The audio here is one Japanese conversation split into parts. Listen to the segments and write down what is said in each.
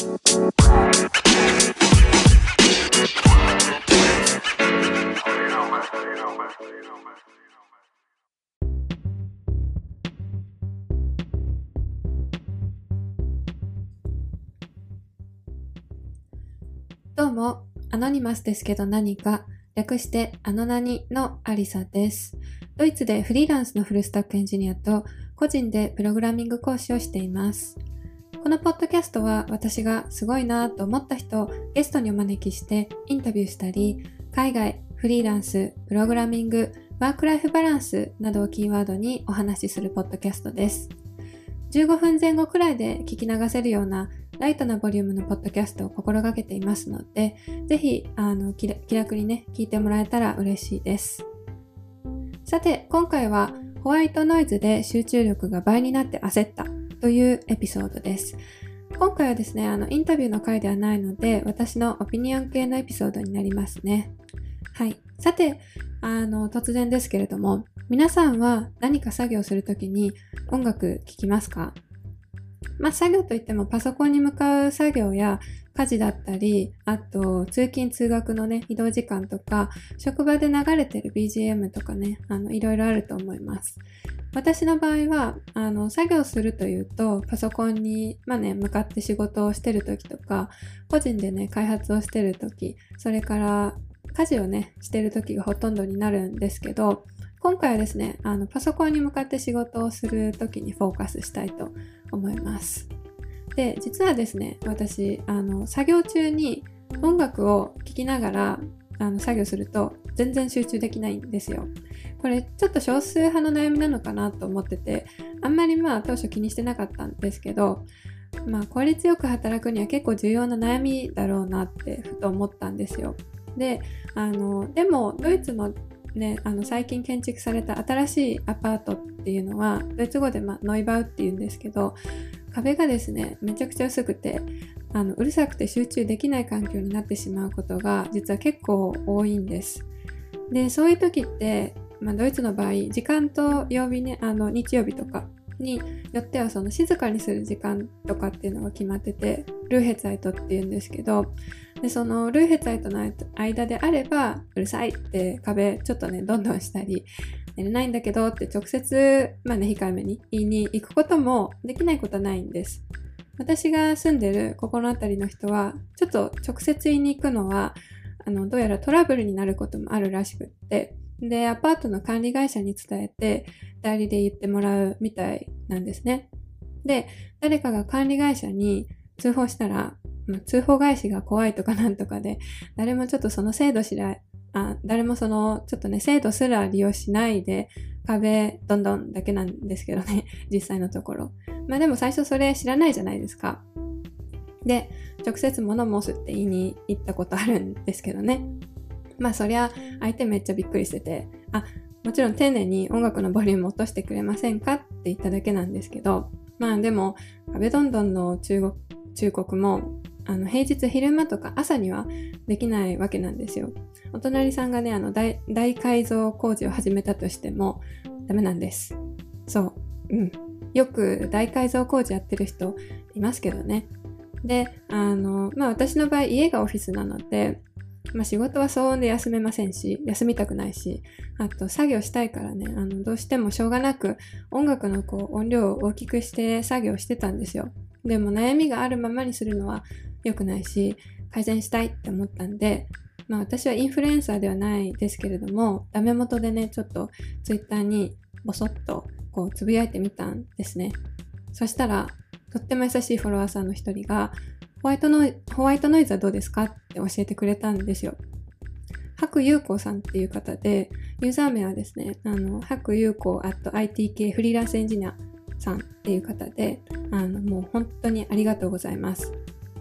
どうも、アノニマスですけど何か、略してアノナニのアリサです。ドイツでフリーランスのフルスタックエンジニアと個人でプログラミング講師をしています。このポッドキャストは私がすごいなと思った人をゲストにお招きしてインタビューしたり、海外、フリーランス、プログラミング、ワークライフバランスなどをキーワードにお話しするポッドキャストです。15分前後くらいで聞き流せるようなライトなボリュームのポッドキャストを心がけていますので、ぜひ、あの、気楽にね、聞いてもらえたら嬉しいです。さて、今回はホワイトノイズで集中力が倍になって焦ったというエピソードです。今回はですね、あの、インタビューの回ではないので、私のオピニオン系のエピソードになりますね。はい。さて、あの、突然ですけれども、皆さんは何か作業するときに音楽聴きますか？まあ、作業といってもパソコンに向かう作業や家事だったり、あと通勤通学のね、移動時間とか、職場で流れてる BGM とかね、あの、いろいろあると思います。私の場合は、あの、作業するというと、パソコンに、まあね、向かって仕事をしてる時とか、個人でね、開発をしてる時、それから家事をね、してる時がほとんどになるんですけど、今回はですね、あの、パソコンに向かって仕事をする時にフォーカスしたいと思います。で、実はですね、私、あの、作業中に音楽を聴きながら、あの、作業すると全然集中できないんですよ。これ、ちょっと少数派の悩みなのかなと思ってて、あんまりまあ当初気にしてなかったんですけど、まあ効率よく働くには結構重要な悩みだろうなってふと思ったんですよ。で、あの、でもドイツのね、あの最近建築された新しいアパートっていうのはドイツ語で、まノイバウっていうんですけど壁がですねめちゃくちゃ薄くてあのうるさくて集中できない環境になってしまうことが実は結構多いんです。でそういう時って、まあ、ドイツの場合時間と曜日ねあの日曜日とかによってはその静かにする時間とかっていうのが決まっててルーヘツァイトっていうんですけどでそのルーヘツァイトの間であればうるさいって壁ちょっとねどんどんしたり寝れないんだけどって直接まあね控えめに言いに行くこともできないことはないんです私が住んでる心当たりの人はちょっと直接言いに行くのはあのどうやらトラブルになることもあるらしくってで、アパートの管理会社に伝えて、代理で言ってもらうみたいなんですね。で、誰かが管理会社に通報したら、まあ、通報返しが怖いとかなんとかで、誰もちょっとその制度知ら、あ、誰もその、ちょっとね、制度すら利用しないで、壁どんどんだけなんですけどね、実際のところ。まあでも最初それ知らないじゃないですか。で、直接物申すって言いに行ったことあるんですけどね。まあそりゃ相手めっちゃびっくりしてて、あ、もちろん丁寧に音楽のボリューム落としてくれませんかって言っただけなんですけど、まあでも、壁どんどんの中国、中国も、あの、平日昼間とか朝にはできないわけなんですよ。お隣さんがね、あの大、大改造工事を始めたとしてもダメなんです。そう。うん。よく大改造工事やってる人いますけどね。で、あの、まあ私の場合家がオフィスなので、まあ、仕事は騒音で休めませんし、休みたくないし、あと作業したいからね、あの、どうしてもしょうがなく音楽のこう音量を大きくして作業してたんですよ。でも悩みがあるままにするのは良くないし、改善したいって思ったんで、まあ私はインフルエンサーではないですけれども、ダメ元でね、ちょっとツイッターにボソッとこうつぶやいてみたんですね。そしたら、とっても優しいフォロワーさんの一人が、ホワイトノイホワイトノイズはどうですかって教えてくれたんですよ。白優子さんっていう方で、ユーザー名はですね、あの、白優子 at ITK フリーランスエンジニアさんっていう方で、あの、もう本当にありがとうございます。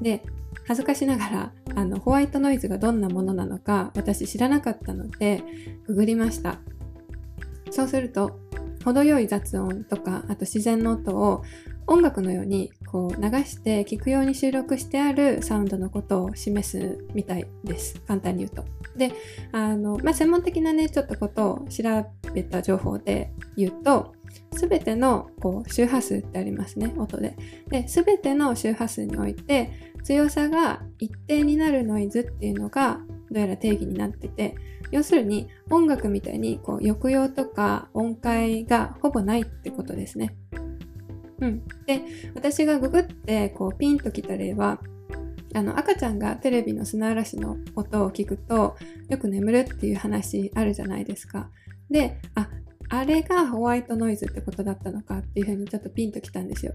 で、恥ずかしながら、あの、ホワイトノイズがどんなものなのか、私知らなかったので、ググりました。そうすると、程よい雑音とか、あと自然の音を音楽のようにこう流して聴くように収録してあるサウンドのことを示すみたいです。簡単に言うと。で、あの、まあ、専門的なね、ちょっとことを調べた情報で言うと、全てのこう周波数ってありますね音でで全ての周波数において強さが一定になるノイズっていうのがどうやら定義になってて要するに音楽みたいにこう抑揚とか音階がほぼないってことですね。うん、で私がググってこうピンときた例はあの赤ちゃんがテレビの砂嵐の音を聞くとよく眠るっていう話あるじゃないですか。でああれがホワイトノイズってことだったのかっていうふうにちょっとピンときたんですよ。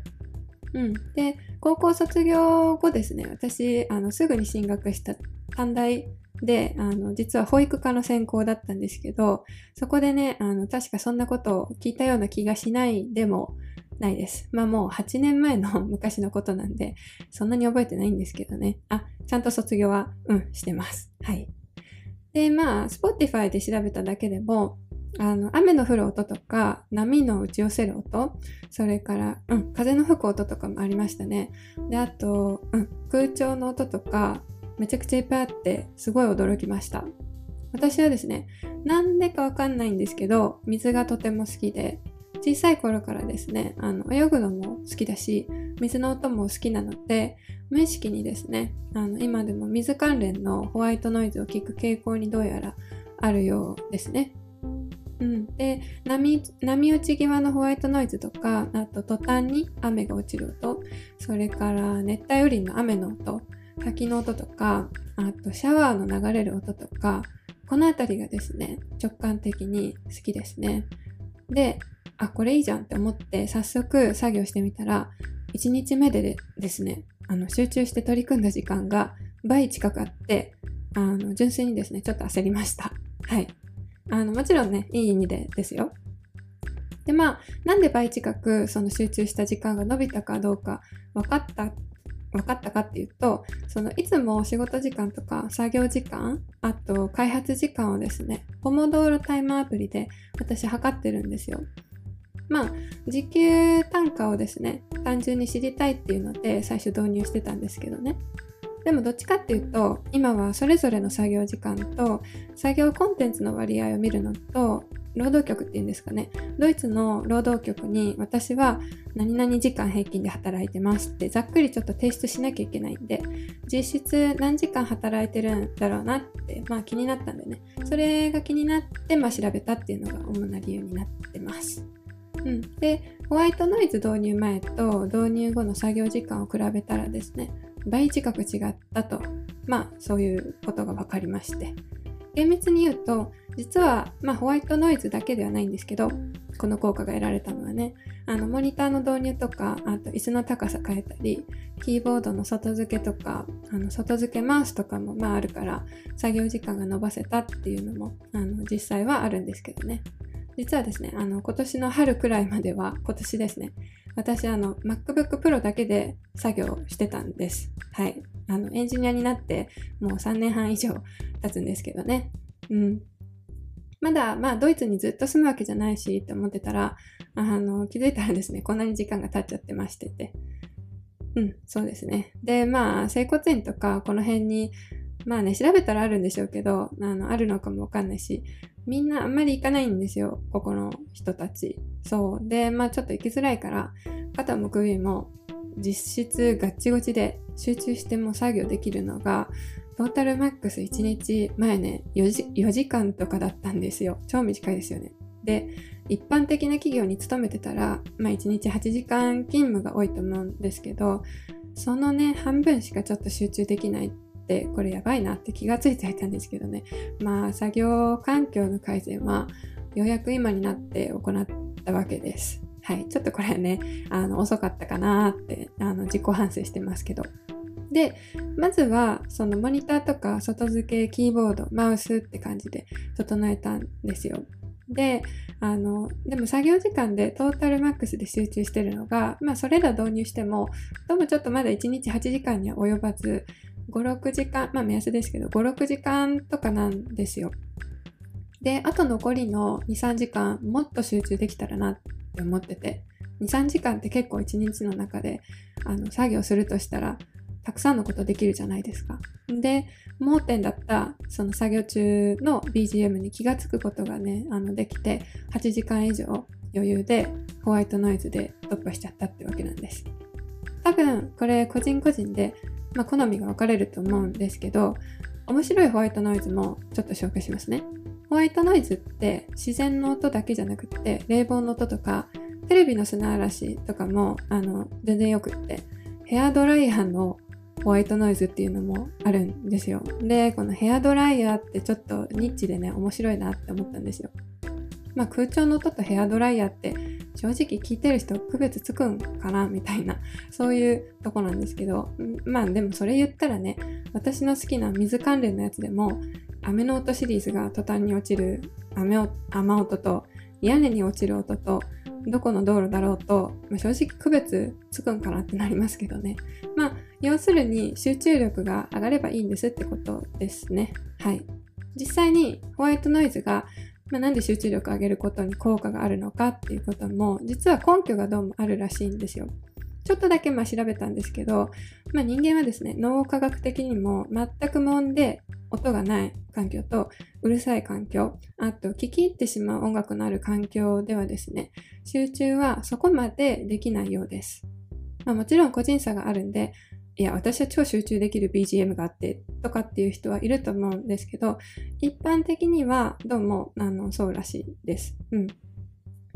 うん、で高校卒業後ですね私あのすぐに進学した短大であの実は保育科の専攻だったんですけどそこでねあの確かそんなことを聞いたような気がしないでもないです。まあもう8年前の 昔のことなんでそんなに覚えてないんですけどねあちゃんと卒業はうんしてます。はいでまあ Spotify で調べただけでもあの、雨の降る音とか、波の打ち寄せる音、それから、うん、風の吹く音とかもありましたね。で、あと、うん、空調の音とか、めちゃくちゃいっぱいあって、すごい驚きました。私はですね、なんでかわかんないんですけど、水がとても好きで、小さい頃からですね、あの、泳ぐのも好きだし、水の音も好きなので、無意識にですね、あの、今でも水関連のホワイトノイズを聞く傾向にどうやらあるようですね。うん、で波波打ち際のホワイトノイズとかあと途端に雨が落ちる音。それから熱帯雨林の雨の音。滝の音とかあとシャワーの流れる音とかこの辺りがですね直感的に好きですね。であこれいいじゃんって思って早速作業してみたら1日目でですねあの集中して取り組んだ時間が倍近くあってあの純粋にですねちょっと焦りました。はい。あの、もちろんね、いい意味でですよ。で、まあ、なんで倍近くその集中した時間が伸びたかどうか分かった、分かったかっていうと、そのいつも仕事時間とか作業時間、あと開発時間をですね、ポモドーロタイムアプリで私測ってるんですよ。まあ、時給単価をですね、単純に知りたいっていうので最初導入してたんですけどね。でもどっちかっていうと今はそれぞれの作業時間と作業コンテンツの割合を見るのと労働局っていうんですかね。ドイツの労働局に私は何々時間平均で働いてますってざっくりちょっと提出しなきゃいけないんで実質何時間働いてるんだろうなってまあ気になったんでね。それが気になってまあ調べたっていうのが主な理由になってます。うん、でホワイトノイズ導入前と導入後の作業時間を比べたらですね倍近く違ったと、まあそういうことが分かりまして。厳密に言うと、実は、まあ、ホワイトノイズだけではないんですけど、この効果が得られたのはね、あの、モニターの導入とか、あと椅子の高さ変えたり、キーボードの外付けとか、あの、外付けマウスとかも、まああるから、作業時間が伸ばせたっていうのも、あの、実際はあるんですけどね。実はですね、あの、今年の春くらいまでは、今年ですね、私、あの、MacBook Pro だけで作業してたんです。はい。あの、エンジニアになってもう3年半以上経つんですけどね。うん。まだ、まあ、ドイツにずっと住むわけじゃないし、って思ってたら、あの、気づいたらですね、こんなに時間が経っちゃってましてて。うん、そうですね。で、まあ、整骨院とか、この辺に、まあね、調べたらあるんでしょうけど、あの、あるのかもわかんないし、みんなあんまり行かないんですよ、ここの人たち。そう。で、まあちょっと行きづらいから、肩も首も実質ガッチゴチで集中しても作業できるのが、トータルマックス1日前ね4時、4時間とかだったんですよ。超短いですよね。で、一般的な企業に勤めてたら、まあ1日8時間勤務が多いと思うんですけど、そのね、半分しかちょっと集中できないってこれやばいなって気がついていたんですけどねまあ作業環境の改善はようやく今になって行ったわけです。はい。ちょっとこれね、あの、遅かったかなって、あの、自己反省してますけど。で、まずは、そのモニターとか外付け、キーボード、マウスって感じで整えたんですよ。で、あの、でも作業時間でトータルマックスで集中してるのが、まあそれら導入しても、どうもちょっとまだ1日8時間には及ばず、5、6時間、まあ目安ですけど、5、6時間とかなんですよ。で、あと残りの2、3時間、もっと集中できたらなって思ってて、2、3時間って結構1日の中で、あの、作業するとしたら、たくさんのことできるじゃないですか。で、盲点だったその作業中の BGM に気がつくことがね、あのできて、8時間以上余裕でホワイトノイズで突破しちゃったってわけなんです。多分これ個人個人で、まあ、好みが分かれると思うんですけど面白いホワイトノイズもちょっと紹介しますね。ホワイトノイズって自然の音だけじゃなくて冷房の音とかテレビの砂嵐とかもあの全然よくってヘアドライヤーのホワイトノイズっていうのもあるんですよ。で、このヘアドライヤーってちょっとニッチでね、面白いなって思ったんですよ。まあ空調の音とヘアドライヤーって正直聞いてる人区別つくんかな？みたいな、そういうとこなんですけど、まあでもそれ言ったらね、私の好きな水関連のやつでも、雨の音シリーズが途端に落ちる雨雨音と屋根に落ちる音とどこの道路だろうと、まあ、正直区別つくんかなってなりますけどね。まあ、要するに集中力が上がればいいんですってことですね。はい。実際にホワイトノイズが、まあ、なんで集中力を上げることに効果があるのかっていうことも、実は根拠がどうもあるらしいんですよ。ちょっとだけまあ調べたんですけど、まあ、人間はですね、脳科学的にも全く無音で音がない環境とうるさい環境、あと聞き入ってしまう音楽のある環境ではですね、集中はそこまでできないようです。まあ、もちろん個人差があるんで、いや、私は超集中できる BGM があってとかっていう人はいると思うんですけど、一般的にはどうもあのそうらしいです。うん。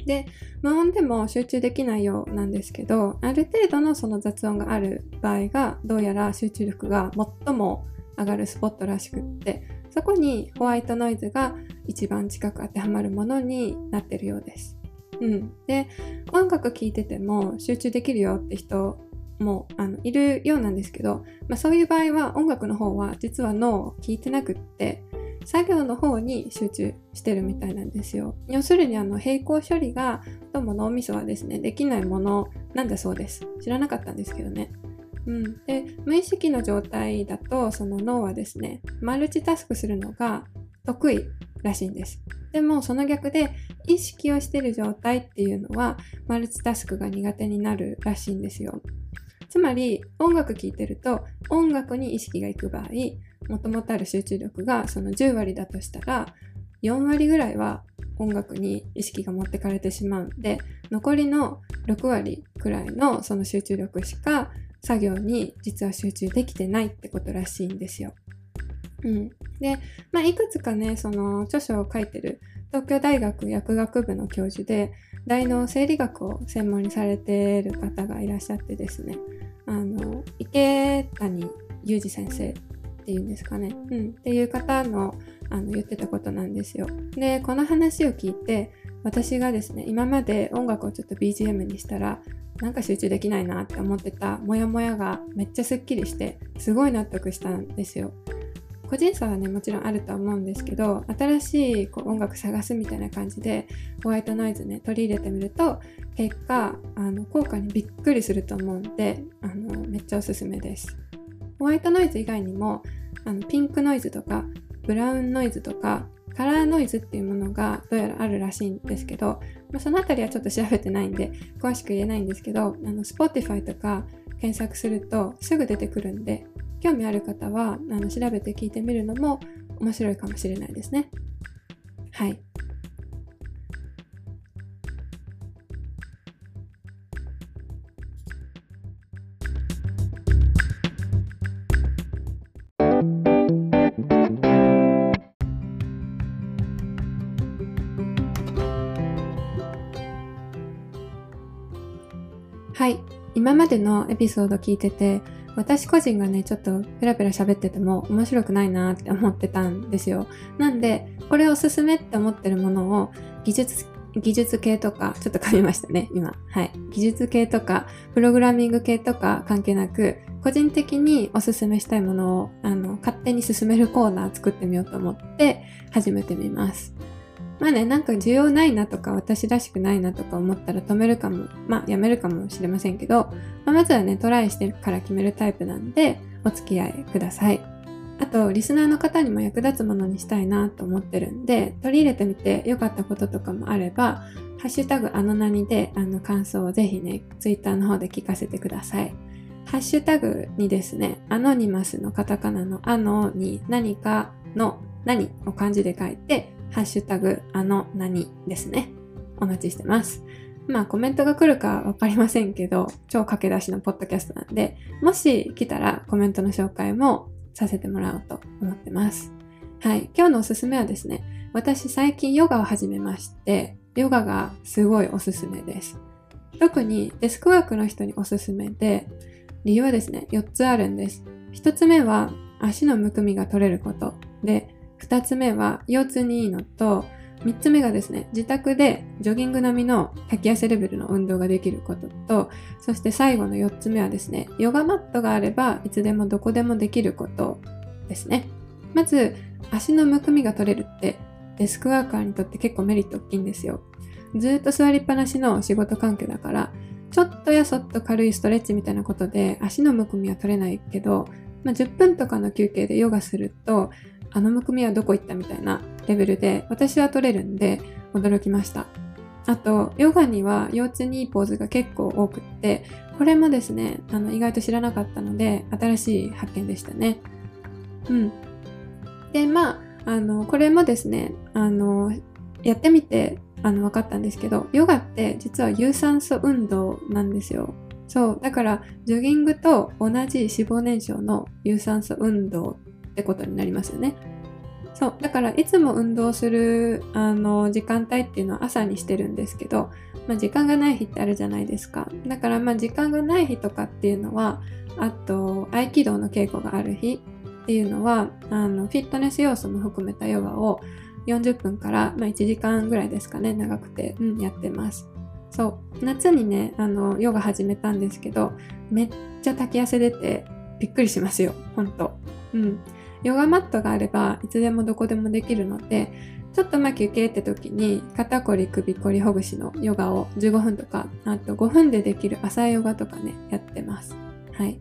で、無音でも集中できないようなんですけど、ある程度のその雑音がある場合が、どうやら集中力が最も上がるスポットらしくってそこにホワイトノイズが一番近く当てはまるものになってるようです。うん、で音楽聴いてても集中できるよって人もあのいるようなんですけど、まあ、そういう場合は音楽の方は実は脳を聞いてなくって作業の方に集中してるみたいなんですよ。要するにあの並行処理がどうも脳みそはですねできないものなんだそうです。知らなかったんですけどね。うん、で無意識の状態だとその脳はですねマルチタスクするのが得意らしいんですでもその逆で意識をしてる状態っていうのはマルチタスクが苦手になるらしいんですよつまり音楽聴いてると音楽に意識がいく場合もともとある集中力がその10割だとしたら4割ぐらいは音楽に意識が持ってかれてしまうんで残りの6割くらいのその集中力しか作業に実は集中できてないってことらしいんですよ。うん、で、まあ、いくつかねその著書を書いてる東京大学薬学部の教授で大脳生理学を専門にされている方がいらっしゃってですねあの池谷裕二先生っていうんですかね、うん、っていう方のあの言ってたことなんですよ。でこの話を聞いて私がですね今まで音楽をちょっと BGM にしたらなんか集中できないなって思ってたモヤモヤがめっちゃすっきりしてすごい納得したんですよ。個人差はねもちろんあると思うんですけど新しいこう音楽探すみたいな感じでホワイトノイズね取り入れてみると結果あの効果にびっくりすると思うんであのめっちゃおすすめです。ホワイトノイズ以外にもあのピンクノイズとかブラウンノイズとかカラーノイズっていうものがどうやらあるらしいんですけど、まあ、そのあたりはちょっと調べてないんで詳しく言えないんですけどあの Spotify とか検索するとすぐ出てくるんで興味ある方はあの調べて聞いてみるのも面白いかもしれないですね。はい。はい。今までのエピソード聞いてて、私個人がね、ちょっとペラペラ喋ってても面白くないなって思ってたんですよ。なんで、これおすすめって思ってるものを技術、技術系とか、ちょっと噛みましたね、今。はい。技術系とか、プログラミング系とか関係なく、個人的におすすめしたいものを、あの、勝手に進めるコーナー作ってみようと思って始めてみます。まあね、なんか需要ないなとか私らしくないなとか思ったら止めるかも、まあやめるかもしれませんけど、まあ、まずはね、トライしてるから決めるタイプなんで、お付き合いください。あと、リスナーの方にも役立つものにしたいなと思ってるんで、取り入れてみて良かったこととかもあれば、ハッシュタグあの何で、あの感想をぜひね、ツイッターの方で聞かせてください。ハッシュタグにですね、アノニマスのカタカナのあのに何かの何を漢字で書いて、ハッシュタグ、あの何ですね。お待ちしてます。まあコメントが来るかわかりませんけど、超駆け出しのポッドキャストなんで、もし来たらコメントの紹介もさせてもらおうと思ってます。はい。今日のおすすめはですね、私最近ヨガを始めまして、ヨガがすごいおすすめです。特にデスクワークの人におすすめで、理由はですね、4つあるんです。1つ目は足のむくみが取れること。で、2つ目は腰痛にいいのと、3つ目がですね、自宅でジョギング並みの滝汗レベルの運動ができることと、そして最後の4つ目はですね、ヨガマットがあればいつでもどこでもできることですね。まず、足のむくみが取れるってデスクワーカーにとって結構メリット大きいんですよ。ずっと座りっぱなしの仕事関係だから、ちょっとやそっと軽いストレッチみたいなことで足のむくみは取れないけど、まあ、10分とかの休憩でヨガするとあのむくみはどこ行ったみたいなレベルで私は取れるんで驚きました。あと、ヨガには腰痛にいいポーズが結構多くって、これもですね、あの意外と知らなかったので、新しい発見でしたね。うん。で、まあ、あの、これもですね、あの、やってみて、あの、分かったんですけど、ヨガって実は有酸素運動なんですよ。そう。だから、ジョギングと同じ脂肪燃焼の有酸素運動ってことになりますよね。そう。だから、いつも運動する、あの、時間帯っていうのは朝にしてるんですけど、まあ、時間がない日ってあるじゃないですか。だから、まあ、時間がない日とかっていうのは、あと、合気道の稽古がある日っていうのは、あの、フィットネス要素も含めたヨガを40分から、まあ、1時間ぐらいですかね、長くて、うん、やってます。そう。夏にね、あの、ヨガ始めたんですけど、めっちゃ滝汗出て、びっくりしますよ。ほんと。うん。ヨガマットがあれば、いつでもどこでもできるので、ちょっとまあ休憩って時に、肩こり、首こりほぐしのヨガを15分とか、あと5分でできる朝ヨガとかね、やってます。はい。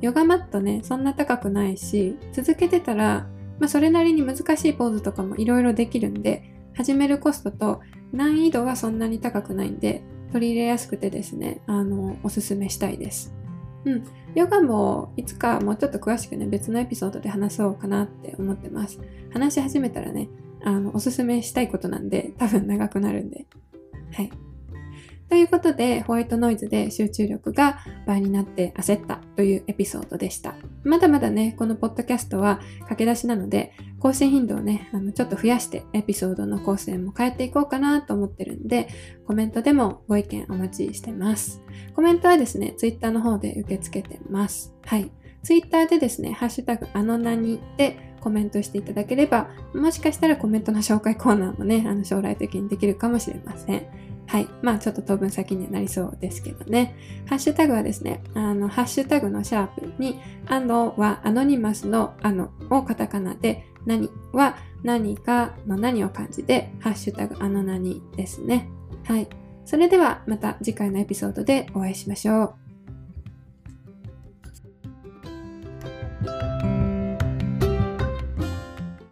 ヨガマットね、そんな高くないし、続けてたら、まあ、それなりに難しいポーズとかもいろいろできるんで、始めるコストと難易度はそんなに高くないんで、取り入れやすくてですね、あの、おすすめしたいです。うん。ヨガもいつかもうちょっと詳しくね、別のエピソードで話そうかなって思ってます。話し始めたらね、あの、おすすめしたいことなんで、多分長くなるんで。はい。ということで、ホワイトノイズで集中力が倍になって焦ったというエピソードでした。まだまだね、このポッドキャストは駆け出しなので、更新頻度をね、あのちょっと増やしてエピソードの構成も変えていこうかなと思ってるんで、コメントでもご意見お待ちしてます。コメントはですね、ツイッターの方で受け付けてます。はい。ツイッターでですね、ハッシュタグあの何でコメントしていただければ、もしかしたらコメントの紹介コーナーもね、あの将来的にできるかもしれません。はい。まあちょっと当分先になりそうですけどね。ハッシュタグはですね、あの、ハッシュタグのシャープに、あのはアノニマスのあのをカタカナで、何は何かの何を漢字で、ハッシュタグあの何ですね。はい。それではまた次回のエピソードでお会いしましょう。